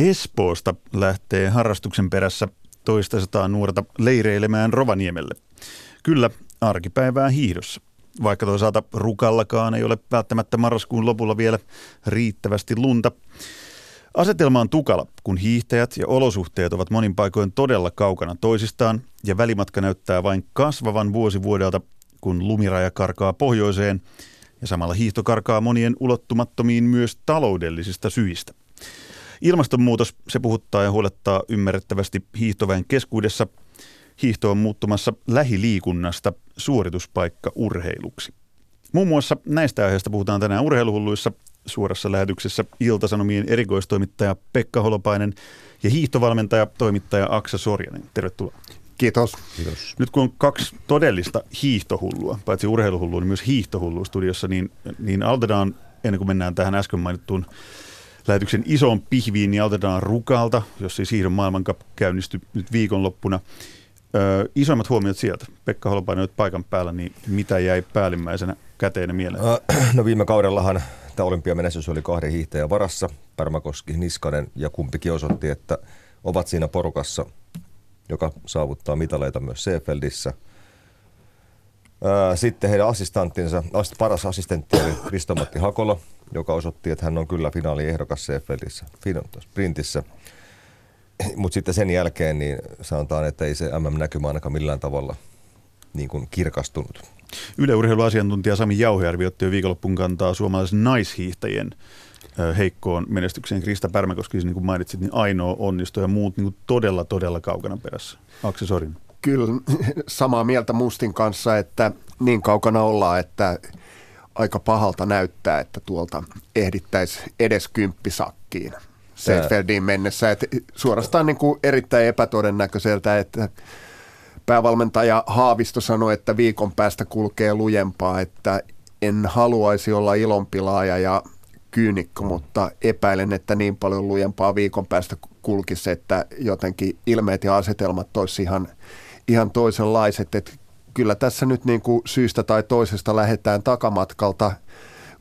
Espoosta lähtee harrastuksen perässä toista sataa nuorta leireilemään Rovaniemelle. Kyllä, arkipäivää hiihdossa. Vaikka toisaalta rukallakaan ei ole välttämättä marraskuun lopulla vielä riittävästi lunta. Asetelma on tukala, kun hiihtäjät ja olosuhteet ovat monin paikoin todella kaukana toisistaan ja välimatka näyttää vain kasvavan vuosi vuodelta, kun lumiraja karkaa pohjoiseen ja samalla hiihto karkaa monien ulottumattomiin myös taloudellisista syistä. Ilmastonmuutos, se puhuttaa ja huolettaa ymmärrettävästi hiihtoväen keskuudessa. Hiihto on muuttumassa lähiliikunnasta suorituspaikka urheiluksi. Muun muassa näistä aiheista puhutaan tänään urheiluhulluissa suorassa lähetyksessä Iltasanomien erikoistoimittaja Pekka Holopainen ja hiihtovalmentaja toimittaja Aksa Sorjanen. Tervetuloa. Kiitos. Kiitos. Nyt kun on kaksi todellista hiihtohullua, paitsi urheiluhullua, niin myös hiihtohullua studiossa, niin, niin aloitetaan ennen kuin mennään tähän äsken mainittuun lähetyksen isoon pihviin, niin aloitetaan Rukalta, jos siis hiihdon maailmankap käynnistyi nyt viikonloppuna. Ö, isoimmat huomiot sieltä. Pekka Holopainen nyt paikan päällä, niin mitä jäi päällimmäisenä käteen mieleen? No viime kaudellahan tämä olympiamenestys oli kahden hiihtäjän varassa, Pärmäkoski, Niskanen ja kumpikin osoitti, että ovat siinä porukassa, joka saavuttaa mitaleita myös Seefeldissä. Sitten heidän assistanttinsa, paras assistentti oli Kristomatti Hakola, joka osoitti, että hän on kyllä finaaliehdokas Seefeldissä, sprintissä. Mutta sitten sen jälkeen niin sanotaan, että ei se MM-näkymä ainakaan millään tavalla niin kuin kirkastunut. Yleurheiluasiantuntija Sami Jauhjärvi otti jo viikonloppuun kantaa suomalaisen naishiihtäjien heikkoon menestykseen. Krista Pärmäkoski, niin kuin mainitsit, niin ainoa onnistu ja muut niin kuin todella, todella kaukana perässä. Aksel Sorin. Kyllä, samaa mieltä Mustin kanssa, että niin kaukana ollaan, että aika pahalta näyttää, että tuolta ehdittäisi edes kymppisakkiin Seitfeldiin mennessä. Että suorastaan niin kuin erittäin epätodennäköiseltä, että päävalmentaja Haavisto sanoi, että viikon päästä kulkee lujempaa, että en haluaisi olla ilonpilaaja ja kyynikko, mutta epäilen, että niin paljon lujempaa viikon päästä kulkisi, että jotenkin ilmeet ja asetelmat olisi ihan, ihan toisenlaiset. Että kyllä tässä nyt niin kuin syystä tai toisesta lähdetään takamatkalta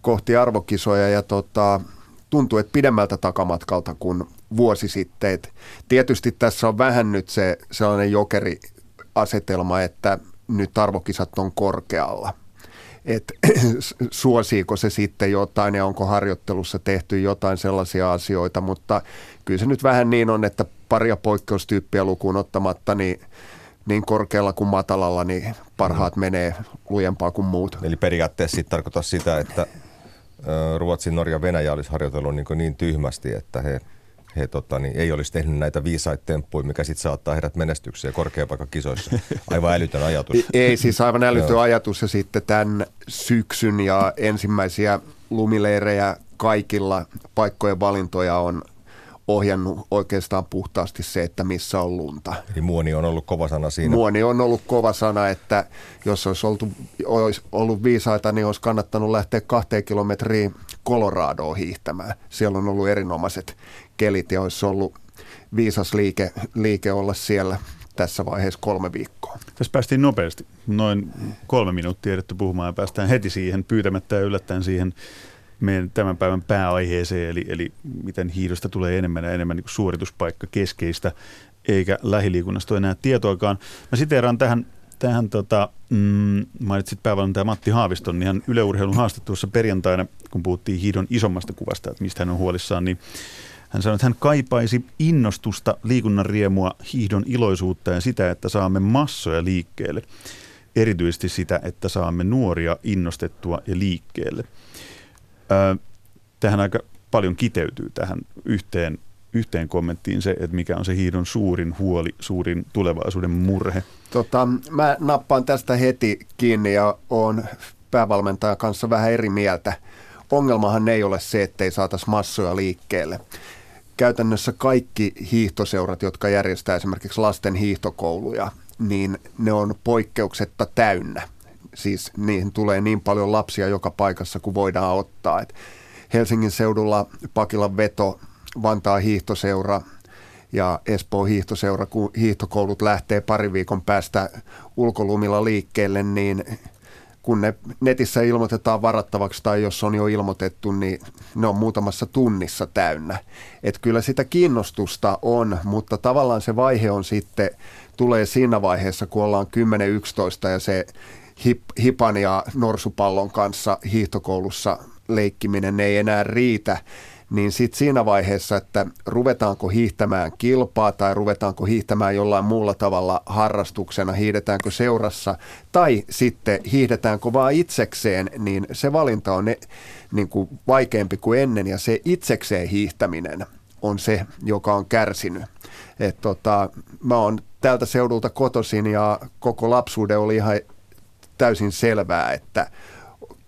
kohti arvokisoja ja tota, tuntuu, että pidemmältä takamatkalta kuin vuosi sitten. Et tietysti tässä on vähän nyt se sellainen jokeriasetelma, että nyt arvokisat on korkealla. Et suosiiko se sitten jotain ja onko harjoittelussa tehty jotain sellaisia asioita, mutta kyllä se nyt vähän niin on, että paria poikkeustyyppiä lukuun ottamatta, niin – niin korkealla kuin matalalla, niin parhaat mm. menee lujempaa kuin muut. Eli periaatteessa sitten tarkoittaa sitä, että Ruotsin, Norja, Venäjä olisi harjoitellut niin, niin tyhmästi, että he, he tota, niin, ei olisi tehnyt näitä viisaita temppuja, mikä sitten saattaa heidät menestykseen korkeapaikan Aivan älytön ajatus. Ei siis aivan älytön ajatus ja sitten tämän syksyn ja ensimmäisiä lumileirejä kaikilla paikkojen valintoja on ohjannut oikeastaan puhtaasti se, että missä on lunta. Eli muoni on ollut kova sana siinä. Muoni on ollut kova sana, että jos olisi, oltu, olisi ollut viisaita, niin olisi kannattanut lähteä kahteen kilometriin Coloradoon hiihtämään. Siellä on ollut erinomaiset kelit ja olisi ollut viisas liike, liike olla siellä tässä vaiheessa kolme viikkoa. Tässä päästiin nopeasti, noin kolme minuuttia edetty puhumaan ja päästään heti siihen pyytämättä ja yllättäen siihen meidän tämän päivän pääaiheeseen, eli, eli miten hiidosta tulee enemmän ja enemmän niin suorituspaikka keskeistä, eikä lähiliikunnasta ole enää tietoakaan. Mä siteeraan tähän, tähän tota, mm, mainitsit päävalmentaja Matti Haaviston, niin hän yleurheilun haastattelussa perjantaina, kun puhuttiin hiidon isommasta kuvasta, että mistä hän on huolissaan, niin hän sanoi, että hän kaipaisi innostusta, liikunnan riemua, hiihdon iloisuutta ja sitä, että saamme massoja liikkeelle. Erityisesti sitä, että saamme nuoria innostettua ja liikkeelle tähän aika paljon kiteytyy tähän yhteen, yhteen kommenttiin se, että mikä on se hiidon suurin huoli, suurin tulevaisuuden murhe. Tota, mä nappaan tästä heti kiinni ja on päävalmentajan kanssa vähän eri mieltä. Ongelmahan ei ole se, ettei saataisi massoja liikkeelle. Käytännössä kaikki hiihtoseurat, jotka järjestää esimerkiksi lasten hiihtokouluja, niin ne on poikkeuksetta täynnä siis niihin tulee niin paljon lapsia joka paikassa kuin voidaan ottaa. Et Helsingin seudulla Pakilan veto, Vantaa hiihtoseura ja Espoon hiihtoseura, kun hiihtokoulut lähtee pari viikon päästä ulkolumilla liikkeelle, niin kun ne netissä ilmoitetaan varattavaksi tai jos on jo ilmoitettu, niin ne on muutamassa tunnissa täynnä. Että kyllä sitä kiinnostusta on, mutta tavallaan se vaihe on sitten, tulee siinä vaiheessa, kun ollaan 10-11 ja se hip, hipan ja norsupallon kanssa hiihtokoulussa leikkiminen ei enää riitä, niin sitten siinä vaiheessa, että ruvetaanko hiihtämään kilpaa tai ruvetaanko hiihtämään jollain muulla tavalla harrastuksena, hiihdetäänkö seurassa tai sitten hiihdetäänkö vaan itsekseen, niin se valinta on ne, niin kuin vaikeampi kuin ennen ja se itsekseen hiihtäminen on se, joka on kärsinyt. Et tota, mä oon tältä seudulta kotosin ja koko lapsuuden oli ihan täysin selvää, että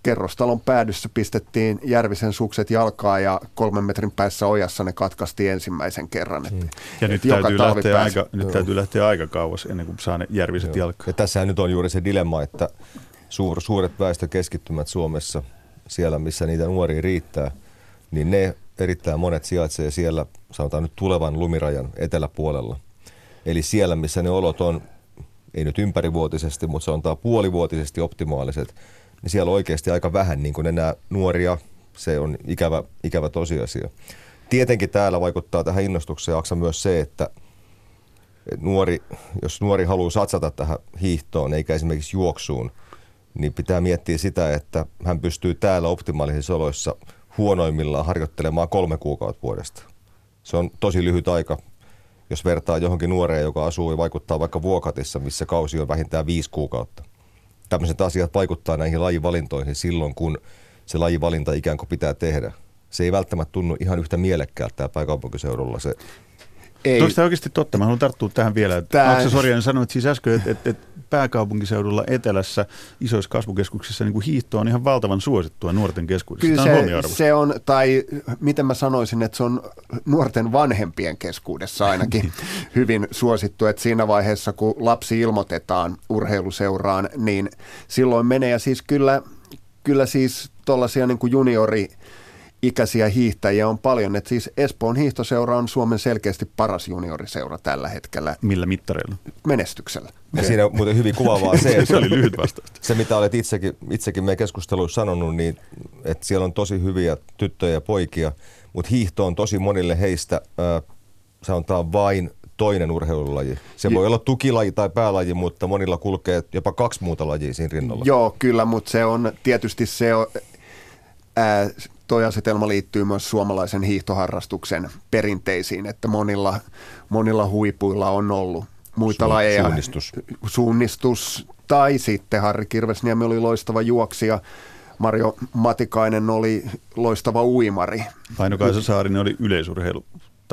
kerrostalon päädyssä pistettiin Järvisen sukset jalkaa ja kolmen metrin päässä ojassa ne katkasti ensimmäisen kerran. Että, mm. ja nyt, täytyy lähteä, aika, nyt täytyy lähteä aika kauas ennen kuin saa ne Järviset Joo. jalkaan. Ja tässähän nyt on juuri se dilemma, että suur, suuret väestökeskittymät Suomessa, siellä missä niitä nuoria riittää, niin ne erittäin monet sijaitsee siellä, sanotaan nyt tulevan lumirajan eteläpuolella. Eli siellä, missä ne olot on, ei nyt ympärivuotisesti, mutta sanotaan puolivuotisesti optimaaliset, niin siellä on oikeasti aika vähän niin kuin enää nuoria. Se on ikävä, ikävä tosiasia. Tietenkin täällä vaikuttaa tähän innostukseen Aksa myös se, että nuori, jos nuori haluaa satsata tähän hiihtoon eikä esimerkiksi juoksuun, niin pitää miettiä sitä, että hän pystyy täällä optimaalisissa oloissa huonoimmillaan harjoittelemaan kolme kuukautta vuodesta. Se on tosi lyhyt aika, jos vertaa johonkin nuoreen, joka asuu ja vaikuttaa vaikka Vuokatissa, missä kausi on vähintään viisi kuukautta tämmöiset asiat vaikuttaa näihin lajivalintoihin silloin, kun se lajivalinta ikään kuin pitää tehdä. Se ei välttämättä tunnu ihan yhtä mielekkäältä pääkaupunkiseudulla se ei. Onko tämä oikeasti totta? Mä haluan tarttua tähän vielä. Tämä... Aksa Sorjanen sanoi että siis äsken, että, että, että pääkaupunkiseudulla etelässä isoissa kasvukeskuksissa niin kuin hiihto on ihan valtavan suosittua nuorten keskuudessa. Kyllä se, se on, tai miten mä sanoisin, että se on nuorten vanhempien keskuudessa ainakin niin. hyvin suosittu, että siinä vaiheessa kun lapsi ilmoitetaan urheiluseuraan, niin silloin menee ja siis kyllä, kyllä siis tuollaisia niin kuin juniori ikäisiä hiihtäjiä on paljon. Et siis Espoon hiihtoseura on Suomen selkeästi paras junioriseura tällä hetkellä. Millä mittareilla? Menestyksellä. Ja siinä on muuten hyvin kuvaavaa se, että se oli lyhyt vastaus. Se, mitä olet itsekin, itsekin meidän keskusteluissa sanonut, niin että siellä on tosi hyviä tyttöjä ja poikia, mutta hiihto on tosi monille heistä, äh, sanotaan vain toinen urheilulaji. Se voi olla tukilaji tai päälaji, mutta monilla kulkee jopa kaksi muuta lajia siinä rinnalla. Joo, kyllä, mutta se on tietysti se, ää, toi asetelma liittyy myös suomalaisen hiihtoharrastuksen perinteisiin, että monilla, monilla huipuilla on ollut muita Suun, lajeja. Suunnistus. Suunnistus. Tai sitten Harri Kirvesniemi oli loistava juoksija. Mario Matikainen oli loistava uimari. Paino-Kaisa Saarinen oli yleisurheilu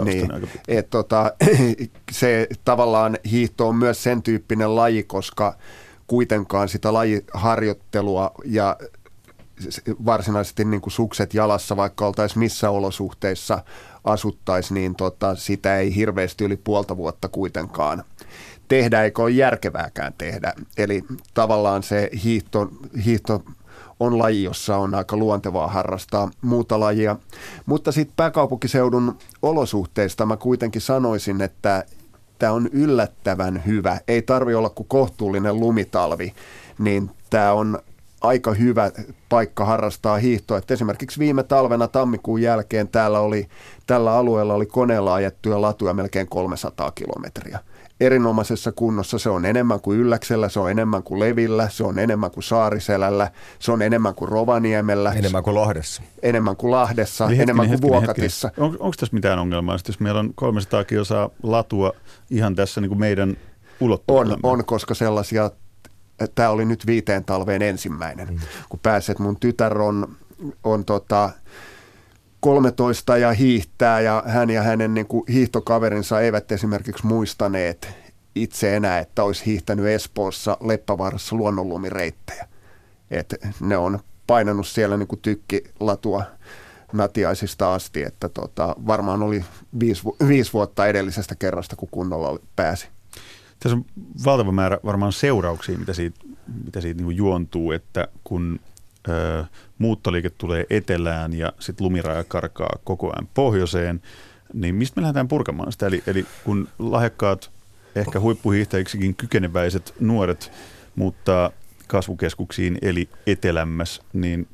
niin, et tota, se tavallaan hiihto on myös sen tyyppinen laji, koska kuitenkaan sitä lajiharjoittelua ja varsinaisesti niin kuin sukset jalassa, vaikka oltaisiin missä olosuhteissa asuttaisiin, niin tota, sitä ei hirveästi yli puolta vuotta kuitenkaan tehdä, eikä ole järkevääkään tehdä. Eli tavallaan se hiihto, hiihto on laji, jossa on aika luontevaa harrastaa muuta lajia. Mutta sitten pääkaupunkiseudun olosuhteista mä kuitenkin sanoisin, että tämä on yllättävän hyvä. Ei tarvi olla kuin kohtuullinen lumitalvi, niin tämä on aika hyvä paikka harrastaa hiihtoa. Et esimerkiksi viime talvena tammikuun jälkeen täällä oli, tällä alueella oli koneella ajettuja latuja melkein 300 kilometriä. Erinomaisessa kunnossa se on enemmän kuin Ylläksellä, se on enemmän kuin Levillä, se on enemmän kuin Saariselällä, se on enemmän kuin Rovaniemellä. Enemmän kuin Lahdessa. Enemmän kuin Lahdessa, niin enemmän hetkinen, kuin Vuokatissa. On, onko tässä mitään ongelmaa, jos meillä on 300 kilsaa latua ihan tässä niin kuin meidän on, on, koska sellaisia tämä oli nyt viiteen talveen ensimmäinen, mm. kun pääset. Mun tytär on, on tota, 13 ja hiihtää ja hän ja hänen niin kuin hiihtokaverinsa eivät esimerkiksi muistaneet itse enää, että olisi hiihtänyt Espoossa Leppävaarassa luonnonlumireittejä. Et ne on painanut siellä niin kuin tykkilatua natiaisista asti, että tota, varmaan oli viisi, viisi vuotta edellisestä kerrasta, kun kunnolla pääsi. Tässä on valtava määrä varmaan seurauksia, mitä siitä, mitä siitä niin juontuu, että kun ö, muuttoliike tulee etelään ja sitten lumiraja karkaa koko ajan pohjoiseen, niin mistä me lähdetään purkamaan sitä? Eli, eli kun lahjakkaat, ehkä huippuhiihtäjiksikin kykeneväiset nuoret muuttaa kasvukeskuksiin eli etelämmäs, niin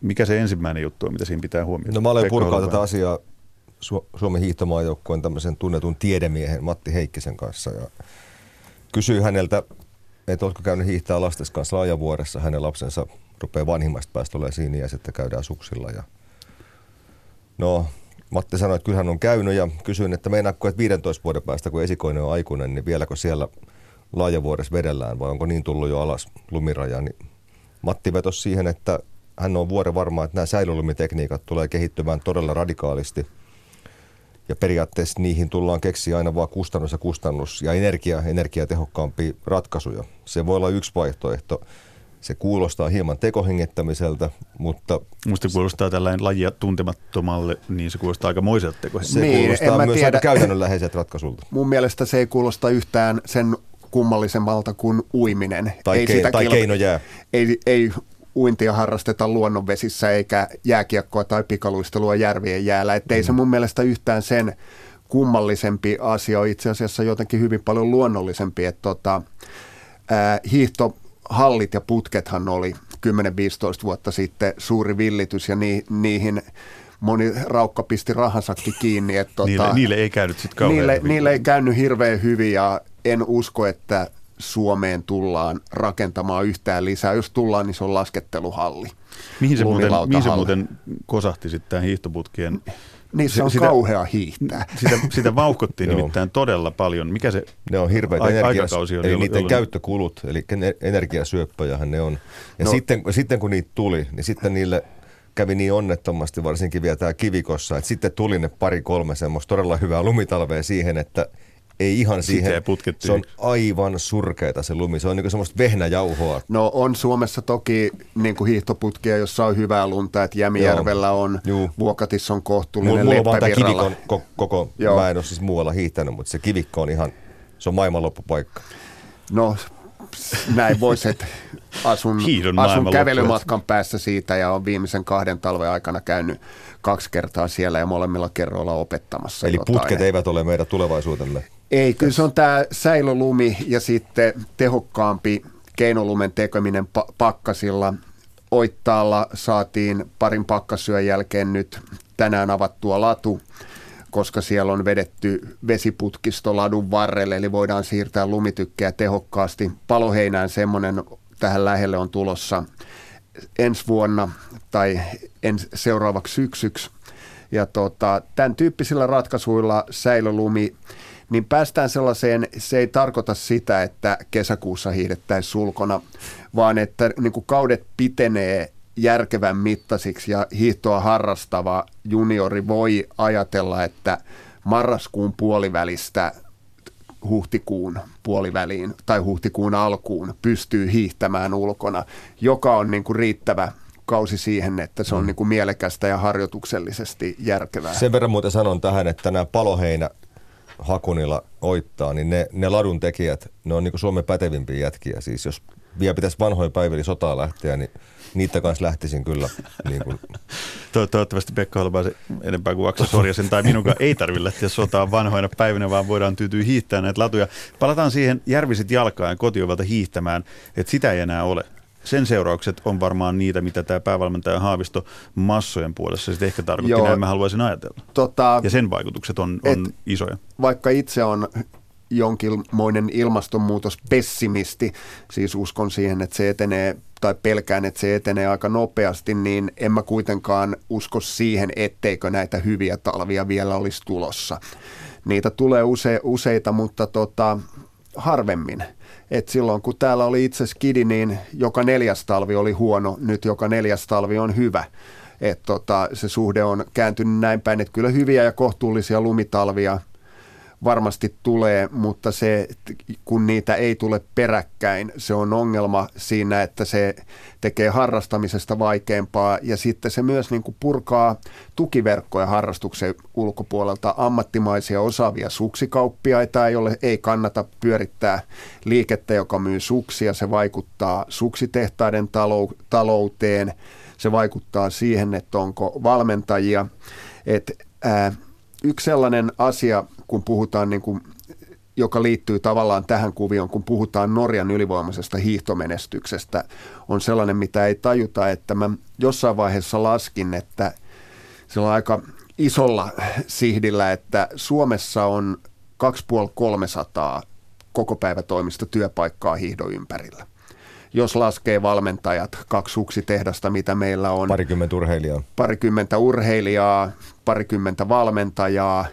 mikä se ensimmäinen juttu on, mitä siinä pitää huomioida? No mä olen purkaa tätä asiaa Suomen hiihtomaajoukkueen tämmöisen tunnetun tiedemiehen Matti Heikkisen kanssa ja kysyi häneltä, että oletko käynyt hiihtää lastes kanssa laajavuoressa. Hänen lapsensa rupeaa vanhimmasta päästä olemaan siinä ja sitten käydään suksilla. Ja no, Matti sanoi, että kyllähän on käynyt ja kysyin, että meinaatko, että 15 vuoden päästä, kun esikoinen on aikuinen, niin vieläkö siellä laajavuodessa vedellään vai onko niin tullut jo alas lumiraja, niin Matti vetosi siihen, että hän on vuoden varma, että nämä säilylumitekniikat tulee kehittymään todella radikaalisti. Ja periaatteessa niihin tullaan keksiä aina vaan kustannus ja kustannus ja energia, energiatehokkaampia ratkaisuja. Se voi olla yksi vaihtoehto. Se kuulostaa hieman tekohengettämiseltä, mutta... Minusta kuulostaa tällainen lajia tuntemattomalle, niin se kuulostaa aika moiselta tekohengettämältä. Se niin, kuulostaa myös tiedä. aika käytännönläheiset ratkaisuilta. Mun mielestä se ei kuulosta yhtään sen kummallisemmalta kuin uiminen. Tai, ei ke- sitä tai kilpa- keino jää. Ei, ei uintia harrasteta luonnonvesissä eikä jääkiekkoa tai pikaluistelua järvien jäällä. Että ei mm. se mun mielestä yhtään sen kummallisempi asia on itse asiassa jotenkin hyvin paljon luonnollisempi. Että tota, ää, hiihtohallit ja putkethan oli 10-15 vuotta sitten suuri villitys ja ni, niihin moni raukka pisti rahansakki kiinni. Että tota, niille, niille ei käynyt sitten kauhean niille, hyvin. Niille ei käynyt hirveän hyvin ja en usko, että Suomeen tullaan rakentamaan yhtään lisää. Jos tullaan, niin se on lasketteluhalli. Mihin se, muuten, mihin se muuten kosahti sitten tämän hiihtoputkien? Niin se on sitä, kauhea hiihtää. Sitä, sitä vauhkottiin nimittäin todella paljon. Mikä se Ne on hirveät a- aikakausi on? Eli niiden jolloin... käyttökulut, eli energiasyöppöjähän ne on. Ja no. sitten, sitten kun niitä tuli, niin sitten niille kävi niin onnettomasti, varsinkin vielä tämä kivikossa, että sitten tuli ne pari kolme semmoista todella hyvää lumitalvea siihen, että – ei ihan siihen. Se on aivan surkeita se lumi. Se on niin semmoista vehnäjauhoa. No on Suomessa toki niin kuin hiihtoputkia, jossa on hyvää lunta, että Jämijärvellä on, Juu. Vuokatissa on kohtuullinen, Mulla, mulla on vaan kivikon koko, koko mä en ole siis muualla hiihtänyt, mutta se kivikko on ihan, se on maailmanloppupaikka. No näin voisi, että asun, asun kävelymatkan päässä siitä ja on viimeisen kahden talven aikana käynyt kaksi kertaa siellä ja molemmilla kerroilla opettamassa Eli jotain. putket eivät ole meidän tulevaisuutemme? Ei, kyllä se on tämä säilölumi ja sitten tehokkaampi keinolumen tekeminen pa- pakkasilla. Oittaalla saatiin parin pakkasyön jälkeen nyt tänään avattua latu, koska siellä on vedetty vesiputkisto ladun varrelle, eli voidaan siirtää lumitykkejä tehokkaasti. Paloheinään semmoinen tähän lähelle on tulossa ensi vuonna tai ens, seuraavaksi syksyksi. Ja tota, tämän tyyppisillä ratkaisuilla säilölumi niin päästään sellaiseen, se ei tarkoita sitä, että kesäkuussa hiihdettäisiin sulkona, vaan että niin kuin kaudet pitenee järkevän mittaisiksi ja hiihtoa harrastava juniori voi ajatella, että marraskuun puolivälistä huhtikuun puoliväliin tai huhtikuun alkuun pystyy hiihtämään ulkona, joka on niin kuin riittävä kausi siihen, että se on mm. niin kuin mielekästä ja harjoituksellisesti järkevää. Sen verran muuten sanon tähän, että nämä paloheinä Hakunilla oittaa, niin ne, ne ladun tekijät, ne on niin Suomen pätevimpiä jätkiä. Siis jos vielä pitäisi vanhoja päiviä sotaa lähteä, niin niitä kanssa lähtisin kyllä. Niin kuin. Toivottavasti Pekka Holmaisen enempää kuin Aksasorjasen tai minunkaan ei tarvitse lähteä sotaan vanhoina päivinä, vaan voidaan tyytyä hiihtämään näitä latuja. Palataan siihen järvisit jalkaan kotiovalta hiihtämään, että sitä ei enää ole sen seuraukset on varmaan niitä, mitä tämä päävalmentaja Haavisto massojen puolessa sitten ehkä tarkoitti, Joo, näin mä haluaisin ajatella. Tota, ja sen vaikutukset on, on isoja. Vaikka itse on jonkinmoinen ilmastonmuutospessimisti, siis uskon siihen, että se etenee tai pelkään, että se etenee aika nopeasti, niin en mä kuitenkaan usko siihen, etteikö näitä hyviä talvia vielä olisi tulossa. Niitä tulee use, useita, mutta tota, harvemmin. Et silloin kun täällä oli itse skidi, niin joka neljäs talvi oli huono, nyt joka neljäs talvi on hyvä. Et tota, se suhde on kääntynyt näin päin, että kyllä hyviä ja kohtuullisia lumitalvia varmasti tulee, mutta se, kun niitä ei tule peräkkäin, se on ongelma siinä, että se tekee harrastamisesta vaikeampaa ja sitten se myös niin kuin purkaa tukiverkkoja harrastuksen ulkopuolelta. Ammattimaisia osaavia suksikauppiaita ole, ei kannata pyörittää liikettä, joka myy suksia. Se vaikuttaa suksitehtaiden talouteen, se vaikuttaa siihen, että onko valmentajia. Et, ää, yksi sellainen asia, kun puhutaan niin kuin joka liittyy tavallaan tähän kuvioon, kun puhutaan Norjan ylivoimaisesta hiihtomenestyksestä, on sellainen, mitä ei tajuta, että mä jossain vaiheessa laskin, että sillä on aika isolla sihdillä, että Suomessa on 2500 koko päivä toimista työpaikkaa hiihdon ympärillä. Jos laskee valmentajat, kaksi suksitehdasta, mitä meillä on. Parikymmentä urheilijaa. Parikymmentä urheilijaa, parikymmentä valmentajaa,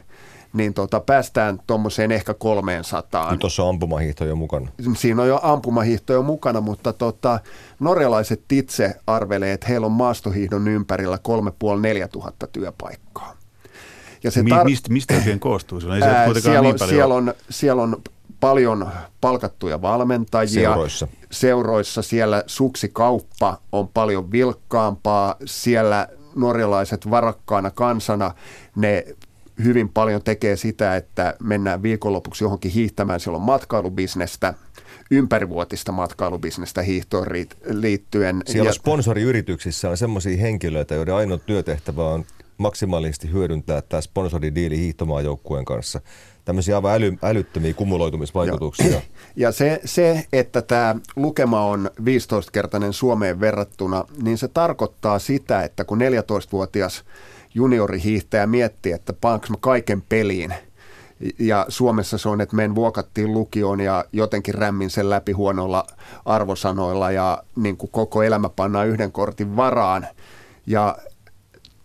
niin tota, päästään tuommoiseen ehkä 300. Nyt tuossa on ampumahiihto jo mukana. Siinä on jo ampumahiihto jo mukana, mutta tota, norjalaiset itse arvelee, että heillä on maastohiihdon ympärillä 3,5-4 tuhatta työpaikkaa. Ja se tar- mistä, mistä oikein koostuu? Ei ää, siellä, niin on, siellä, on, siellä on paljon palkattuja valmentajia. Seuroissa. Seuroissa siellä suksikauppa on paljon vilkkaampaa. Siellä norjalaiset varakkaana kansana, ne hyvin paljon tekee sitä, että mennään viikonlopuksi johonkin hiihtämään. Siellä on matkailubisnestä, ympärivuotista matkailubisnestä hiihtoon liittyen. Siellä ja... sponsoriyrityksissä on sellaisia henkilöitä, joiden ainoa työtehtävä on maksimaalisesti hyödyntää tämä sponsoridiili hiihtomaajoukkueen kanssa. Tämmöisiä aivan äly, älyttömiä kumuloitumisvaikutuksia. Ja, ja se, se, että tämä lukema on 15-kertainen Suomeen verrattuna, niin se tarkoittaa sitä, että kun 14-vuotias juniorihiihtäjä miettii, että panks mä kaiken peliin, ja Suomessa se on, että men vuokattiin lukioon ja jotenkin rämmin sen läpi huonoilla arvosanoilla ja niin kuin koko elämä pannaan yhden kortin varaan. Ja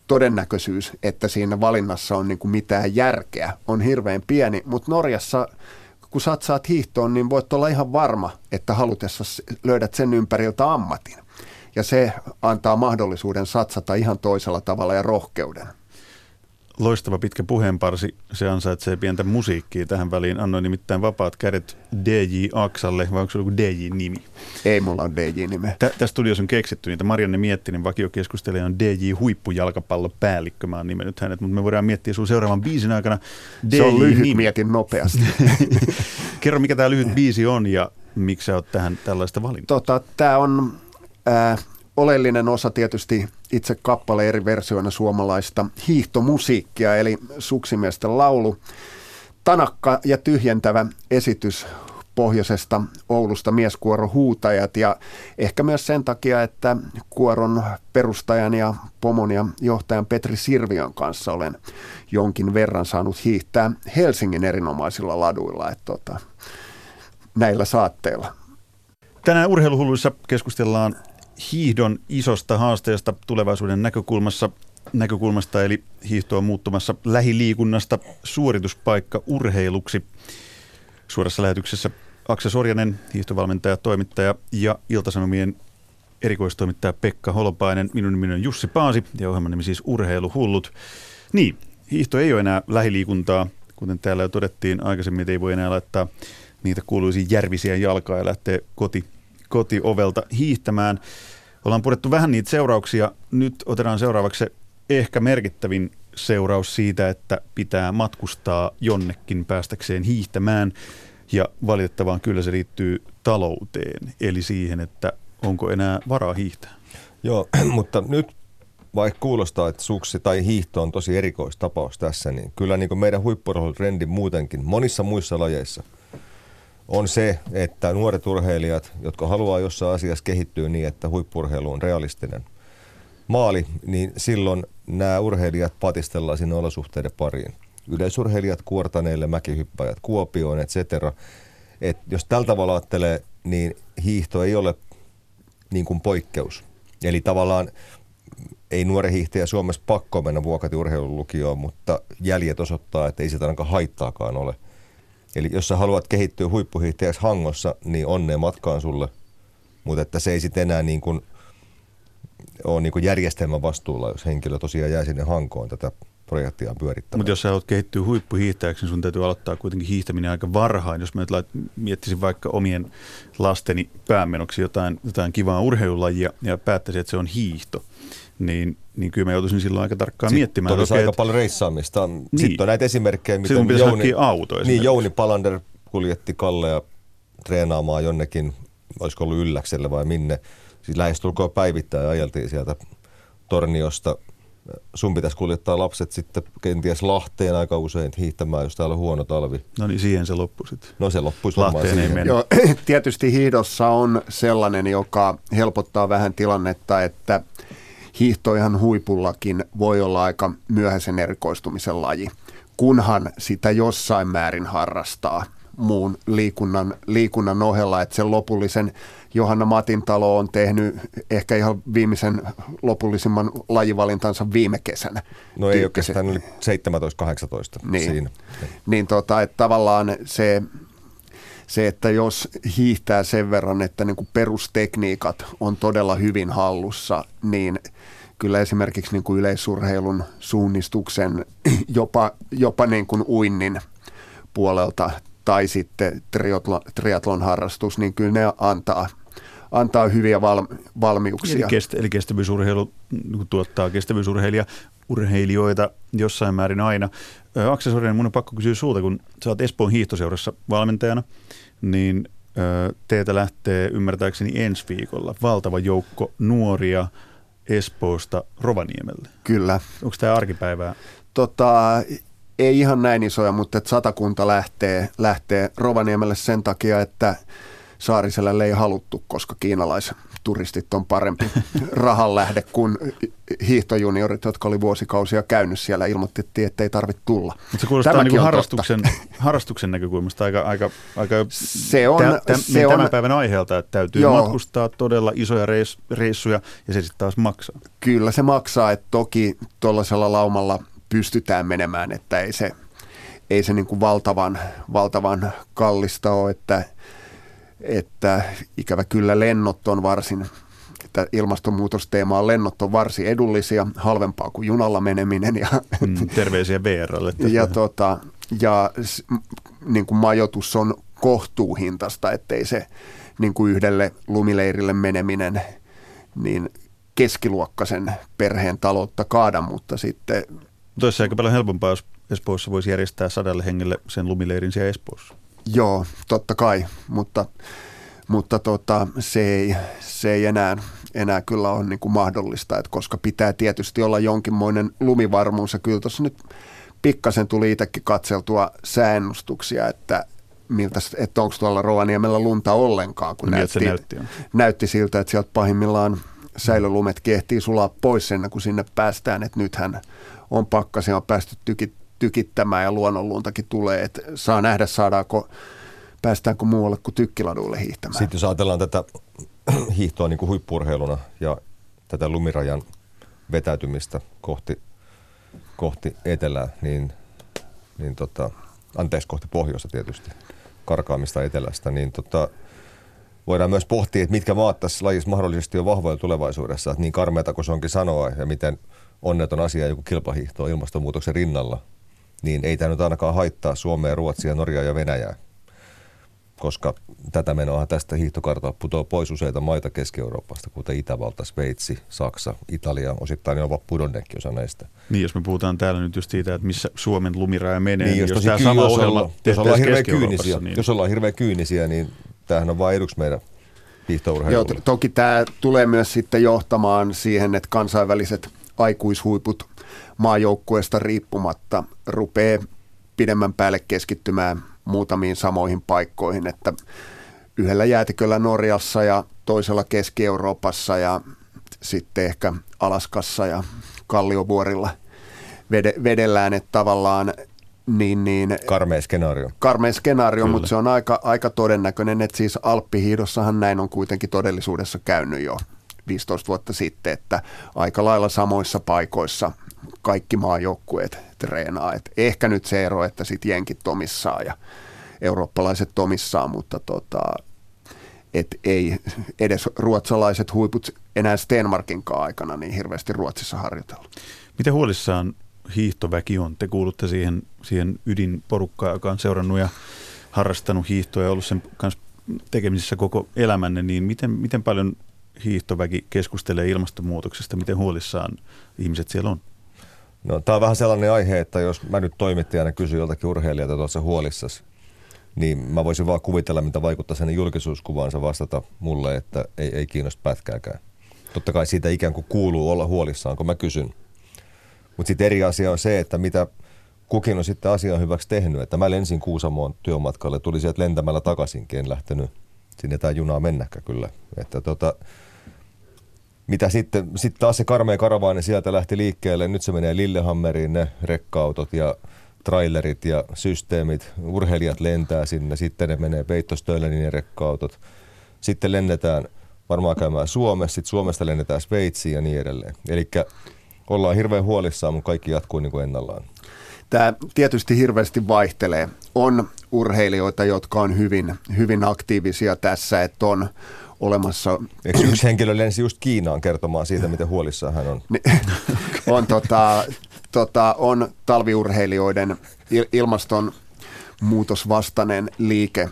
todennäköisyys, että siinä valinnassa on niin kuin mitään järkeä, on hirveän pieni, mutta Norjassa kun satsaat hiihtoon, niin voit olla ihan varma, että halutessa löydät sen ympäriltä ammatin. Ja se antaa mahdollisuuden satsata ihan toisella tavalla ja rohkeuden. Loistava pitkä puheenparsi, se ansaitsee pientä musiikkia tähän väliin. Annoin nimittäin vapaat kädet DJ Aksalle, vai onko se joku DJ-nimi? Ei mulla on DJ-nime. Tä, tässä studiossa on keksitty niitä. Marianne Miettinen, vakiokeskustelija, on DJ Huippujalkapallopäällikkö. Mä oon nimennyt hänet, mutta me voidaan miettiä sun seuraavan biisin aikana. DJ se on lyhyt, mietin nopeasti. Kerro, mikä tämä lyhyt biisi on ja miksi sä oot tähän tällaista valinnut? Tota, tämä on äh, oleellinen osa tietysti itse kappale eri versioina suomalaista hiihtomusiikkia, eli Suksimiesten laulu. Tanakka ja tyhjentävä esitys pohjoisesta Oulusta mieskuoro Huutajat ja ehkä myös sen takia, että kuoron perustajan ja pomon ja johtajan Petri Sirvion kanssa olen jonkin verran saanut hiihtää Helsingin erinomaisilla laduilla, että tota, näillä saatteilla. Tänään urheiluhulluissa keskustellaan hiihdon isosta haasteesta tulevaisuuden näkökulmassa, näkökulmasta, eli hiihto on muuttumassa lähiliikunnasta suorituspaikka urheiluksi. Suorassa lähetyksessä Akse Sorjanen, hiihtovalmentaja, toimittaja ja Iltasanomien erikoistoimittaja Pekka Holopainen. Minun nimeni on Jussi Paasi ja ohjelman nimi siis Urheiluhullut. Niin, hiihto ei ole enää lähiliikuntaa, kuten täällä jo todettiin aikaisemmin, että ei voi enää laittaa niitä kuuluisia järvisiä jalkaa ja lähteä koti kotiovelta hiihtämään. Ollaan purettu vähän niitä seurauksia. Nyt otetaan seuraavaksi se ehkä merkittävin seuraus siitä, että pitää matkustaa jonnekin päästäkseen hiihtämään. Ja valitettavaan kyllä se liittyy talouteen, eli siihen, että onko enää varaa hiihtää. Joo, mutta nyt vaikka kuulostaa, että suksi tai hiihto on tosi erikoistapaus tässä, niin kyllä niin meidän huippurheilutrendi muutenkin monissa muissa lajeissa – on se, että nuoret urheilijat, jotka haluaa jossain asiassa kehittyä niin, että huippurheilu on realistinen maali, niin silloin nämä urheilijat patistellaan sinne olosuhteiden pariin. Yleisurheilijat kuortaneille, mäkihyppäjät Kuopioon, et cetera. Et jos tällä tavalla ajattelee, niin hiihto ei ole niin kuin poikkeus. Eli tavallaan ei nuori hiihtäjä Suomessa pakko mennä vuokati urheilulukioon, mutta jäljet osoittaa, että ei sitä ainakaan haittaakaan ole – Eli jos sä haluat kehittyä huippuhiihtäjäksi Hangossa, niin onnea matkaan sulle. Mutta että se ei sitten enää niin kuin ole niin kuin järjestelmän vastuulla, jos henkilö tosiaan jää sinne Hankoon tätä projektia pyörittämään. Mutta jos sä haluat kehittyä huippuhiihtäjäksi, niin sun täytyy aloittaa kuitenkin hiihtäminen aika varhain. Jos mä nyt miettisin vaikka omien lasteni päämenoksi jotain, jotain kivaa urheilulajia ja päättäisin, että se on hiihto, niin, niin kyllä mä joutuisin silloin aika tarkkaan Sitten miettimään. Olisi aika paljon reissaamista. Niin. Sitten on näitä esimerkkejä, miten Sitten Jouni, auto niin, Jouni Palander kuljetti Kallea treenaamaan jonnekin, olisiko ollut Ylläkselle vai minne. Siis lähestulkoon päivittäin ajeltiin sieltä Torniosta sun pitäisi kuljettaa lapset sitten kenties Lahteen aika usein hiihtämään, jos täällä on huono talvi. No niin, siihen se loppui sitten. No se loppuisi varmaan Lahteen ei mennä. Joo, tietysti hiihdossa on sellainen, joka helpottaa vähän tilannetta, että hiihto ihan huipullakin voi olla aika myöhäisen erikoistumisen laji, kunhan sitä jossain määrin harrastaa muun liikunnan, liikunnan ohella, että sen lopullisen Johanna Matintalo on tehnyt ehkä ihan viimeisen lopullisimman lajivalintansa viime kesänä. No ei oikeastaan yli 17-18 Niin. siinä. Niin tota, että tavallaan se, se, että jos hiihtää sen verran, että niin kuin perustekniikat on todella hyvin hallussa, niin kyllä esimerkiksi niin kuin yleisurheilun suunnistuksen, jopa, jopa niin kuin uinnin puolelta tai sitten triatlon, triatlon harrastus, niin kyllä ne antaa, antaa hyviä val, valmiuksia. Eli, kestä, eli kestävyysurheilu niin tuottaa kestävyysurheilija urheilijoita jossain määrin aina. Ö, Aksel Sorinen, mun on pakko kysyä sulta, kun sä oot Espoon hiihtoseurassa valmentajana, niin ö, teiltä lähtee ymmärtääkseni ensi viikolla valtava joukko nuoria Espoosta Rovaniemelle. Kyllä. Onko tämä arkipäivää? Tota, ei ihan näin isoja, mutta että satakunta lähtee, lähtee Rovaniemelle sen takia, että Saariselälle ei haluttu, koska kiinalaisturistit on parempi rahan lähde kuin hiihtojuniorit, jotka oli vuosikausia käynyt siellä. Ilmoitettiin, että ei tarvitse tulla. Mutta se kuulostaa Tämäkin niin on harrastuksen, harrastuksen näkökulmasta aika, aika, aika Se on- se niin on- tämän päivän aiheelta, että täytyy Joo. matkustaa todella isoja reis, reissuja ja se sitten taas maksaa. Kyllä se maksaa, että toki tuollaisella laumalla pystytään menemään, että ei se, ei se niin kuin valtavan, valtavan kallista ole, että, että ikävä kyllä lennot on varsin, että ilmastonmuutosteemaan lennot on varsin edullisia, halvempaa kuin junalla meneminen ja, Mm, terveisiä VRlle. ja, tota, ja niin kuin majoitus on kohtuuhintasta, ettei se niin kuin yhdelle lumileirille meneminen niin keskiluokkaisen perheen taloutta kaada, mutta sitten Mutta olisi aika paljon helpompaa, jos Espoossa voisi järjestää sadalle hengelle sen lumileirin siellä Espoossa. Joo, totta kai, mutta, mutta tota, se, ei, se ei enää, enää kyllä ole niin kuin mahdollista, että koska pitää tietysti olla jonkinmoinen lumivarmuus ja kyllä tuossa nyt pikkasen tuli itsekin katseltua säännustuksia, että miltä, että onko tuolla Rovaniemellä lunta ollenkaan, kun miltä se näytti, näytti, on? näytti siltä, että sieltä pahimmillaan säilölumet kehtii sulaa pois ennen kuin sinne päästään, että nythän on pakkasia on päästy tyki, tykittämään ja luonnonluntakin tulee, että saa nähdä saadaanko, päästäänkö muualle kuin tykkiladuille hiihtämään. Sitten jos ajatellaan tätä hiihtoa niin kuin huippurheiluna ja tätä lumirajan vetäytymistä kohti, kohti etelää, niin, niin tota, anteeksi kohti pohjoista tietysti, karkaamista etelästä, niin tota, voidaan myös pohtia, että mitkä maat tässä lajissa mahdollisesti on vahvoja tulevaisuudessa, että niin karmeata kuin se onkin sanoa ja miten onneton asia joku kilpahiihto on ilmastonmuutoksen rinnalla, niin ei tämä nyt ainakaan haittaa Suomea, Ruotsia, Norjaa ja Venäjää koska tätä menoa tästä hiihtokartalta putoaa pois useita maita Keski-Euroopasta, kuten Itävalta, Sveitsi, Saksa, Italia, osittain ne ovat pudonneetkin osa näistä. Niin, jos me puhutaan täällä nyt just siitä, että missä Suomen lumiraja menee, niin, Niin, jos, jos, tämä sama jos, ohjelma ollaan, jos ollaan hirveän kyynisiä, niin jos ollaan hirveän kyynisiä, niin tämähän on vain eduksi meidän Joo, hiihtourheilulle. to- toki tämä tulee myös sitten johtamaan siihen, että kansainväliset aikuishuiput maajoukkueesta riippumatta rupeaa pidemmän päälle keskittymään muutamiin samoihin paikkoihin, että yhdellä jäätiköllä Norjassa ja toisella Keski-Euroopassa ja sitten ehkä Alaskassa ja Kalliovuorilla vede- vedellään, että tavallaan niin, niin Karmea skenaario. karmea skenaario, Kyllä. mutta se on aika, aika todennäköinen, että siis Alppihiidossahan näin on kuitenkin todellisuudessa käynyt jo 15 vuotta sitten, että aika lailla samoissa paikoissa kaikki maajoukkueet treenaa. Et ehkä nyt se ero, että sitten jenkit tomissaan ja eurooppalaiset tomissaan, mutta tota, et ei edes ruotsalaiset huiput enää Stenmarkinkaan aikana niin hirveästi Ruotsissa harjoitellut. Miten huolissaan hiihtoväki on? Te kuulutte siihen, siihen ydinporukkaan, joka on seurannut ja harrastanut hiihtoa ja ollut sen kanssa tekemisissä koko elämänne, niin miten, miten paljon hiihtoväki keskustelee ilmastonmuutoksesta? Miten huolissaan ihmiset siellä on? No, tämä on vähän sellainen aihe, että jos mä nyt toimittajana kysyn joltakin urheilijalta tuossa huolissasi, niin mä voisin vaan kuvitella, mitä vaikuttaa hänen julkisuuskuvaansa vastata mulle, että ei, ei kiinnosta pätkääkään. Totta kai siitä ikään kuin kuuluu olla huolissaan, kun mä kysyn. Mutta sitten eri asia on se, että mitä kukin on sitten asian hyväksi tehnyt. Että mä lensin Kuusamoon työmatkalle, tuli sieltä lentämällä takaisinkin, en lähtenyt sinne tämä junaa mennäkään kyllä. Että tota, mitä sitten, sitten taas se karmea karavaani sieltä lähti liikkeelle. Nyt se menee Lillehammeriin, ne rekka-autot ja trailerit ja systeemit. Urheilijat lentää sinne, sitten ne menee Peittostööleniin ne rekka-autot. Sitten lennetään varmaan käymään Suomessa, sitten Suomesta lennetään Sveitsiin ja niin edelleen. Eli ollaan hirveän huolissaan, mutta kaikki jatkuu niin kuin ennallaan. Tämä tietysti hirveästi vaihtelee. On urheilijoita, jotka on hyvin, hyvin aktiivisia tässä, että on olemassa... Eikö yksi henkilö lensi just Kiinaan kertomaan siitä, miten huolissaan hän on? on, tota, tota, on talviurheilijoiden ilmaston muutosvastainen liike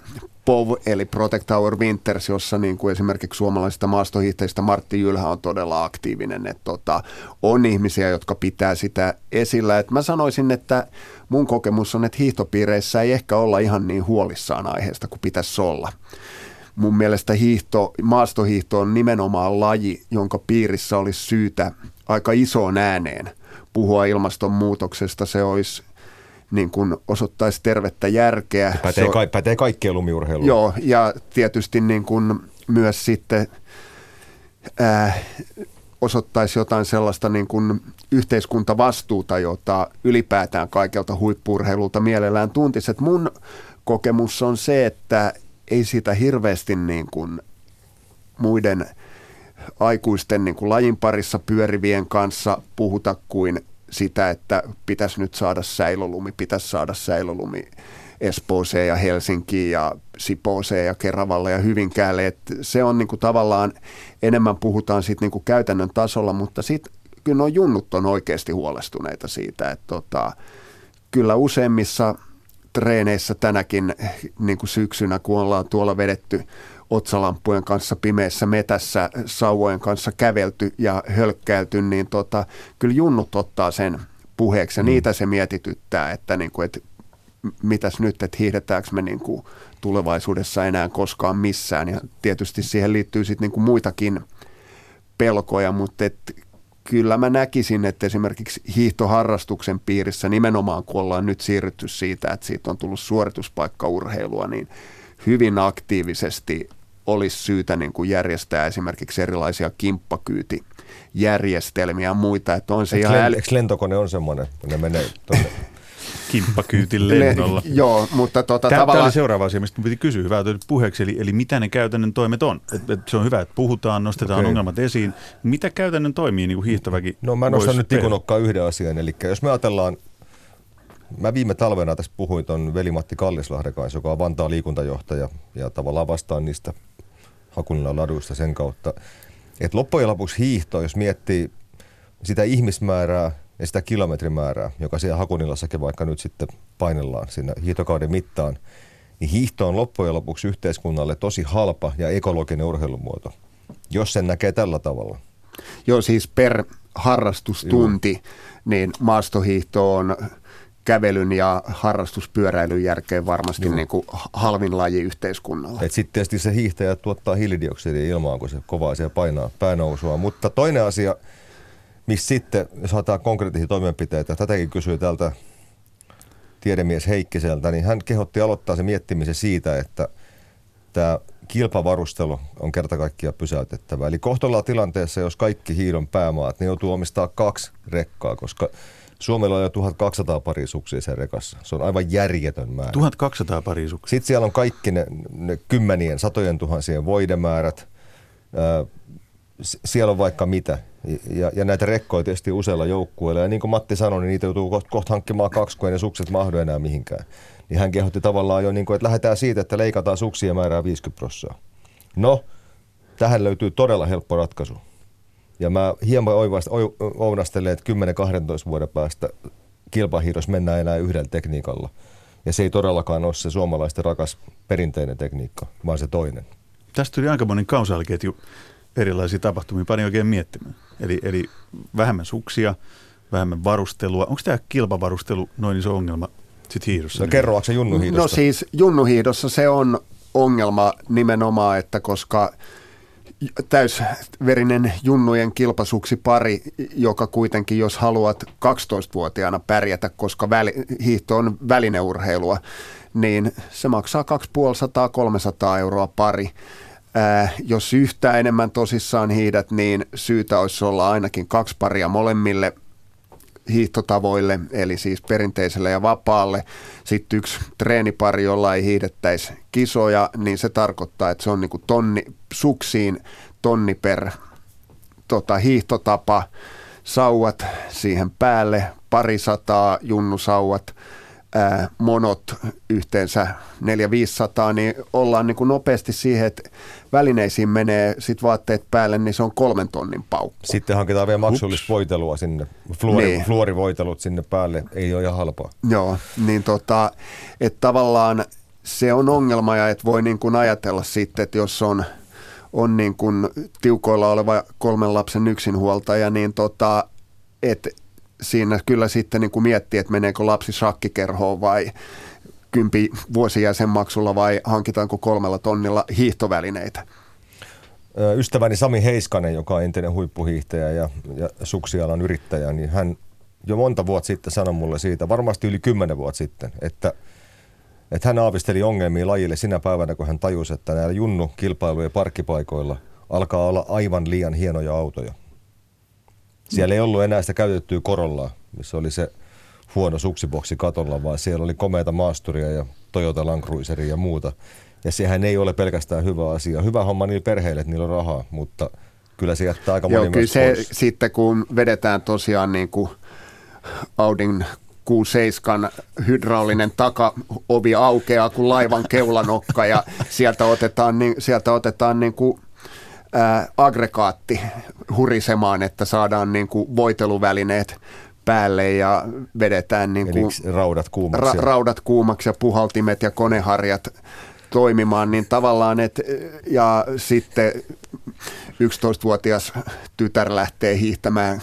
POV, eli Protect Our Winters, jossa niin kuin esimerkiksi suomalaisista maastohiihtäjistä Martti Jylhä on todella aktiivinen. Että tota, on ihmisiä, jotka pitää sitä esillä. Et mä sanoisin, että mun kokemus on, että hiihtopiireissä ei ehkä olla ihan niin huolissaan aiheesta kuin pitäisi olla. Mun mielestä hiihto, maastohiihto on nimenomaan laji, jonka piirissä olisi syytä aika isoon ääneen puhua ilmastonmuutoksesta. Se olisi niin kuin osoittaisi tervettä järkeä. Pätee, so, ka- pätee kaikkeen lumiurheiluun. Joo, ja tietysti niin kuin myös sitten ää, osoittaisi jotain sellaista niin kuin yhteiskuntavastuuta, jota ylipäätään kaikelta huippurheilulta mielellään tuntisi. Et mun kokemus on se, että ei siitä hirveästi niin kuin muiden aikuisten niin kuin lajin parissa pyörivien kanssa puhuta kuin sitä, että pitäisi nyt saada säilölumi, pitäisi saada säilölumi Espooseen ja Helsinkiin ja Sipooseen ja Keravalle ja Hyvinkäälle. Et se on niinku tavallaan, enemmän puhutaan siitä niinku käytännön tasolla, mutta sitten kyllä nuo junnut on oikeasti huolestuneita siitä, että tota, kyllä useimmissa treeneissä tänäkin niin kuin syksynä, kun ollaan tuolla vedetty otsalampujen kanssa pimeässä metässä sauvojen kanssa kävelty ja hölkkäilty, niin tota, kyllä junnut ottaa sen puheeksi ja mm. niitä se mietityttää, että, niin kuin, että mitäs nyt, että hiihdetäänkö me niin kuin tulevaisuudessa enää koskaan missään. Ja tietysti siihen liittyy sitten niin kuin muitakin pelkoja, mutta et kyllä mä näkisin, että esimerkiksi hiihtoharrastuksen piirissä nimenomaan kun ollaan nyt siirrytty siitä, että siitä on tullut suorituspaikkaurheilua, niin hyvin aktiivisesti olisi syytä niin kuin järjestää esimerkiksi erilaisia kimppakyytijärjestelmiä ja muita. Että on se eikö, ihan äly... eikö lentokone on semmoinen, kun ne menee tuonne kimppakyytin lennolla. Le, joo, mutta tota, tämä, tavallaan... tämä oli seuraava asia, mistä piti kysyä, hyvä puheeksi, eli, eli mitä ne käytännön toimet on? Et, et se on hyvä, että puhutaan, nostetaan okay. ongelmat esiin. Mitä käytännön toimii niin kuin hiihtoväki No mä nostan nyt tikunokkaan yhden asian, eli jos me ajatellaan Mä viime talvena tässä puhuin tuon Veli-Matti Kallislahden kanssa, joka on Vantaan liikuntajohtaja ja tavallaan vastaan niistä Hakunilla laduista sen kautta. Että loppujen lopuksi hiihto, jos miettii sitä ihmismäärää ja sitä kilometrimäärää, joka siellä Hakunilassakin vaikka nyt sitten painellaan siinä hiihtokauden mittaan, niin hiihto on loppujen lopuksi yhteiskunnalle tosi halpa ja ekologinen urheilumuoto, jos sen näkee tällä tavalla. Joo, siis per harrastustunti, Joo. niin maastohiihto on kävelyn ja harrastuspyöräilyn järkeen varmasti niin kuin halvin laji yhteiskunnalla. Sitten tietysti se hiihtäjä tuottaa hiilidioksidia ilmaan, kun se kovaa siellä painaa päänousua. Mutta toinen asia, missä sitten, jos haetaan konkreettisia toimenpiteitä, tätäkin kysyy tältä tiedemies Heikkiseltä, niin hän kehotti aloittaa se miettimisen siitä, että tämä kilpavarustelu on kerta kaikkiaan pysäytettävä. Eli kohtallaan tilanteessa, jos kaikki hiidon päämaat, niin joutuu omistaa kaksi rekkaa, koska Suomella on jo 1200 parisuksia sen rekassa. Se on aivan järjetön määrä. 1200 parisuksia? Sitten siellä on kaikki ne, ne kymmenien, satojen tuhansien voidemäärät. siellä on vaikka mitä. Ja, ja näitä rekkoja tietysti useilla joukkueilla. Ja niin kuin Matti sanoi, niin niitä joutuu kohta koht hankkimaan kaksi, kun ne sukset mahdu enää mihinkään. Niin hän kehotti tavallaan jo, niin kuin, että lähdetään siitä, että leikataan suksia määrää 50 prosenttia. No, tähän löytyy todella helppo ratkaisu. Ja mä hieman ounastelen, että 10-12 vuoden päästä kilpahiiros mennään enää yhdellä tekniikalla. Ja se ei todellakaan ole se suomalaisten rakas perinteinen tekniikka, vaan se toinen. Tästä tuli aika monen kausaaliketju erilaisia tapahtumia, pani oikein miettimään. Eli, eli vähemmän suksia, vähemmän varustelua. Onko tämä kilpavarustelu noin iso ongelma sitten hiidossa? No kerro, se junnuhiidosta? No siis junnuhiidossa se on ongelma nimenomaan, että koska täysverinen junnujen kilpasuksi pari, joka kuitenkin, jos haluat 12-vuotiaana pärjätä, koska väli, hiihto on välineurheilua, niin se maksaa 250-300 euroa pari. Ää, jos yhtään enemmän tosissaan hiidät, niin syytä olisi olla ainakin kaksi paria molemmille hiihtotavoille, eli siis perinteiselle ja vapaalle. Sitten yksi treenipari, jolla ei hiihdettäisi kisoja, niin se tarkoittaa, että se on niin kuin tonni, suksiin tonni per tota, hiihtotapa, sauvat siihen päälle, parisataa junnusauvat, ää, monot yhteensä 400-500, niin ollaan niin kuin nopeasti siihen, että välineisiin menee sit vaatteet päälle, niin se on kolmen tonnin paukku. Sitten hankitaan vielä maksullista voitelua sinne, fluori, niin. fluorivoitelut sinne päälle, ei ole ihan halpaa. Joo, niin tota, että tavallaan se on ongelma ja että voi niin kuin ajatella sitten, että jos on, on niin kuin tiukoilla oleva kolmen lapsen yksinhuoltaja, niin tota, että siinä kyllä sitten niin kuin miettii, että meneekö lapsi shakkikerhoon vai kympi vuosijäsenmaksulla vai hankitaanko kolmella tonnilla hiihtovälineitä. Ystäväni Sami Heiskanen, joka on entinen huippuhiihtäjä ja, ja suksialan yrittäjä, niin hän jo monta vuotta sitten sanoi mulle siitä, varmasti yli kymmenen vuotta sitten, että, että hän aavisteli ongelmia lajille sinä päivänä, kun hän tajusi, että näillä junnu-kilpailujen parkkipaikoilla alkaa olla aivan liian hienoja autoja. Siellä ei ollut enää sitä käytettyä korollaa, missä oli se huono suksiboksi katolla, vaan siellä oli komeita maasturia ja Toyota Land Cruiseria ja muuta. Ja sehän ei ole pelkästään hyvä asia. Hyvä homma niille perheille, että niillä on rahaa, mutta kyllä se jättää aika moni Joo, kyllä se pois. sitten kun vedetään tosiaan niin kuin Audin Q7 hydraulinen takaovi aukeaa kuin laivan keulanokka ja sieltä otetaan, niin, sieltä otetaan niin kuin ää, aggregaatti hurisemaan, että saadaan niin kuin voiteluvälineet päälle ja vedetään niin kuin raudat, kuumaksi. Ra- raudat kuumaksi ja puhaltimet ja koneharjat toimimaan, niin tavallaan, että ja sitten 11-vuotias tytär lähtee hiihtämään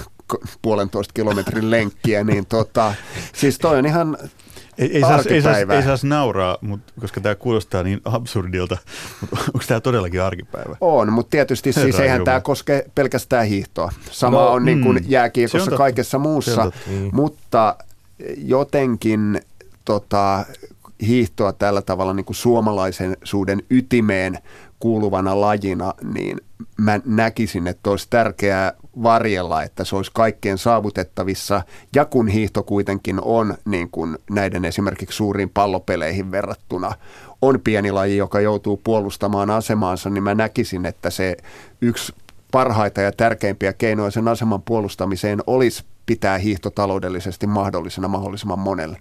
puolentoista kilometrin lenkkiä, niin tota, siis toi on ihan ei, ei, saisi, ei, saisi, ei saisi nauraa, mutta, koska tämä kuulostaa niin absurdilta, mutta onko tämä todellakin arkipäivä? On, mutta tietysti Herra siis eihän tämä koske pelkästään hiihtoa. Sama no, on niin kuin mm, jääkiekossa kaikessa muussa, mm. mutta jotenkin tota, hiihtoa tällä tavalla niin kuin suomalaisen suuden ytimeen kuuluvana lajina, niin mä näkisin, että olisi tärkeää varjella, että se olisi kaikkien saavutettavissa. Ja kun hiihto kuitenkin on niin kuin näiden esimerkiksi suuriin pallopeleihin verrattuna, on pieni laji, joka joutuu puolustamaan asemaansa, niin mä näkisin, että se yksi parhaita ja tärkeimpiä keinoja sen aseman puolustamiseen olisi pitää hiihto taloudellisesti mahdollisena mahdollisimman monelle.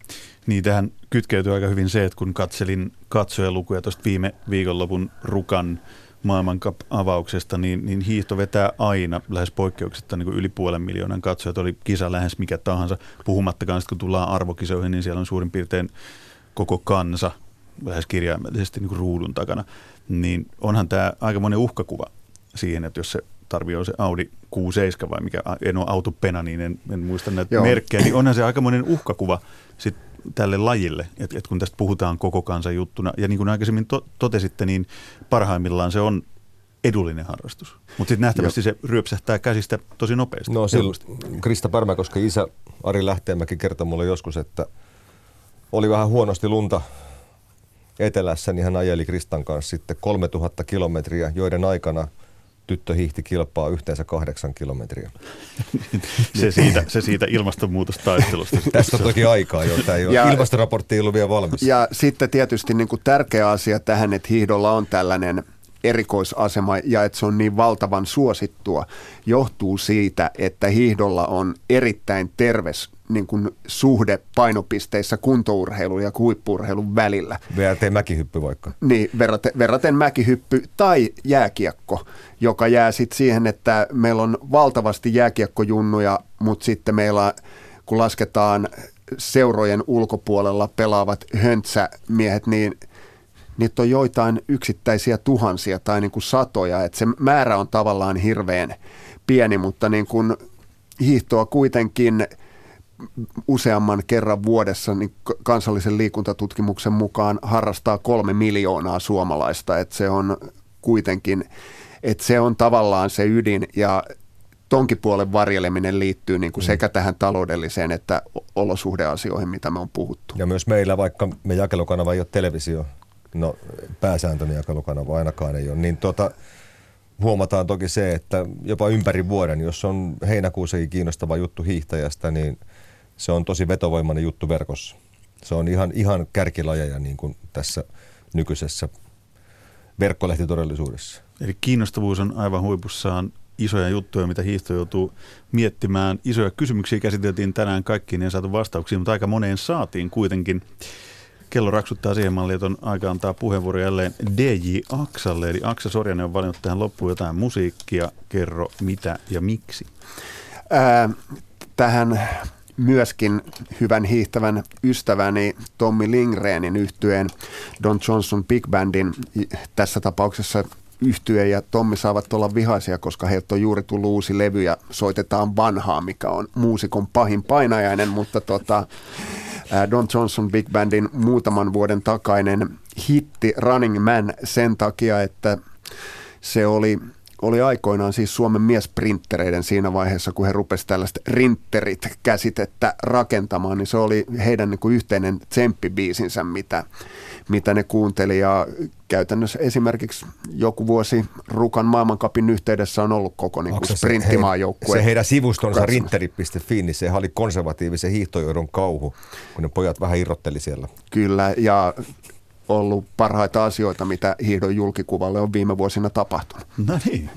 Niin tähän kytkeytyy aika hyvin se, että kun katselin katsojalukuja tuosta viime viikonlopun Rukan maailmankap-avauksesta, niin, niin hiihto vetää aina lähes poikkeuksetta niin kuin yli puolen miljoonan katsojat. Oli kisa lähes mikä tahansa. Puhumattakaan kun tullaan arvokisoihin, niin siellä on suurin piirtein koko kansa lähes kirjaimellisesti niin ruudun takana. Niin onhan tämä aika monen uhkakuva siihen, että jos se tarvii on se Audi Q7 vai mikä, en ole autopena, niin en, en muista näitä Joo. merkkejä, niin onhan se aikamoinen uhkakuva sit tälle lajille, että et kun tästä puhutaan koko kansan juttuna, ja niin kuin aikaisemmin to, totesitte, niin parhaimmillaan se on edullinen harrastus. Mutta sitten nähtävästi Joo. se ryöpsähtää käsistä tosi nopeasti. No silloin Krista koska isä Ari Lähteenmäki kertoi mulle joskus, että oli vähän huonosti lunta etelässä, niin hän ajeli Kristan kanssa sitten 3000 kilometriä, joiden aikana – tyttö hiihti kilpaa yhteensä kahdeksan kilometriä. se, siitä, se siitä ilmastonmuutostaistelusta. Tästä on toki aikaa jo. Tämä ei ole, ja, ilmastoraportti ei ollut vielä valmis. Ja sitten tietysti niin kuin tärkeä asia tähän, että hiihdolla on tällainen erikoisasema ja että se on niin valtavan suosittua, johtuu siitä, että hiihdolla on erittäin terves niin kuin suhde painopisteissä kuntourheilun ja huippuurheilun välillä. Verraten mäkihyppy vaikka. Niin, verraten, verraten mäkihyppy tai jääkiekko, joka jää sitten siihen, että meillä on valtavasti jääkiekkojunnuja, mutta sitten meillä, kun lasketaan seurojen ulkopuolella pelaavat höntsämiehet, niin niitä on joitain yksittäisiä tuhansia tai niin kuin satoja, että se määrä on tavallaan hirveän pieni, mutta niin kuin hiihtoa kuitenkin – useamman kerran vuodessa niin kansallisen liikuntatutkimuksen mukaan harrastaa kolme miljoonaa suomalaista, että se on kuitenkin Et se on tavallaan se ydin ja tonkin puolen varjeleminen liittyy niin kuin mm. sekä tähän taloudelliseen että olosuhdeasioihin, mitä me on puhuttu. Ja myös meillä, vaikka me jakelukanava ei ole televisio, no pääsääntöinen jakelukanava ainakaan ei ole, niin tuota, huomataan toki se, että jopa ympäri vuoden, jos on heinäkuussakin kiinnostava juttu hiihtäjästä, niin se on tosi vetovoimainen juttu verkossa. Se on ihan, ihan kärkilajeja niin kuin tässä nykyisessä verkkolehtitodellisuudessa. Eli kiinnostavuus on aivan huipussaan isoja juttuja, mitä hiihto joutuu miettimään. Isoja kysymyksiä käsiteltiin tänään, kaikkiin ei saatu vastauksia, mutta aika moneen saatiin kuitenkin. Kello raksuttaa siihen malliin, että on aika antaa puheenvuoro jälleen DJ Aksalle. Eli Aksa Sorjanen on valinnut tähän loppuun jotain musiikkia. Kerro mitä ja miksi. Ää, tähän myöskin hyvän hiihtävän ystäväni Tommi Lingreenin yhtyeen Don Johnson Big Bandin tässä tapauksessa yhtye ja Tommi saavat olla vihaisia, koska heiltä on juuri tullut uusi levy ja soitetaan vanhaa, mikä on muusikon pahin painajainen, mutta tota, Don Johnson Big Bandin muutaman vuoden takainen hitti Running Man sen takia, että se oli oli aikoinaan siis Suomen miesprinttereiden siinä vaiheessa, kun he rupesivat tällaiset rintterit käsitettä rakentamaan, niin se oli heidän niin kuin yhteinen tsemppibiisinsä, mitä, mitä ne kuunteli. Ja käytännössä esimerkiksi joku vuosi Rukan maailmankapin yhteydessä on ollut koko niin kuin sprinttimaajoukkue. Se heidän sivustonsa rinteri.fi, niin se oli konservatiivisen hiihtojohdon kauhu, kun ne pojat vähän irrotteli siellä. Kyllä, ja ollut parhaita asioita, mitä hiihdon julkikuvalle on viime vuosina tapahtunut. No niin,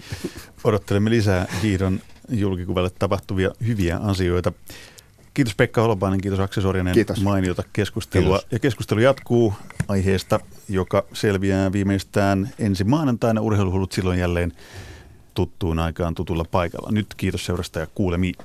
odottelemme lisää hiihdon julkikuvalle tapahtuvia hyviä asioita. Kiitos Pekka Holopainen, kiitos Aksesorjanen, kiitos. mainiota keskustelua. Kiitos. Ja keskustelu jatkuu aiheesta, joka selviää viimeistään ensi maanantaina. Urheiluhullut silloin jälleen tuttuun aikaan tutulla paikalla. Nyt kiitos seurasta ja kuulemiin.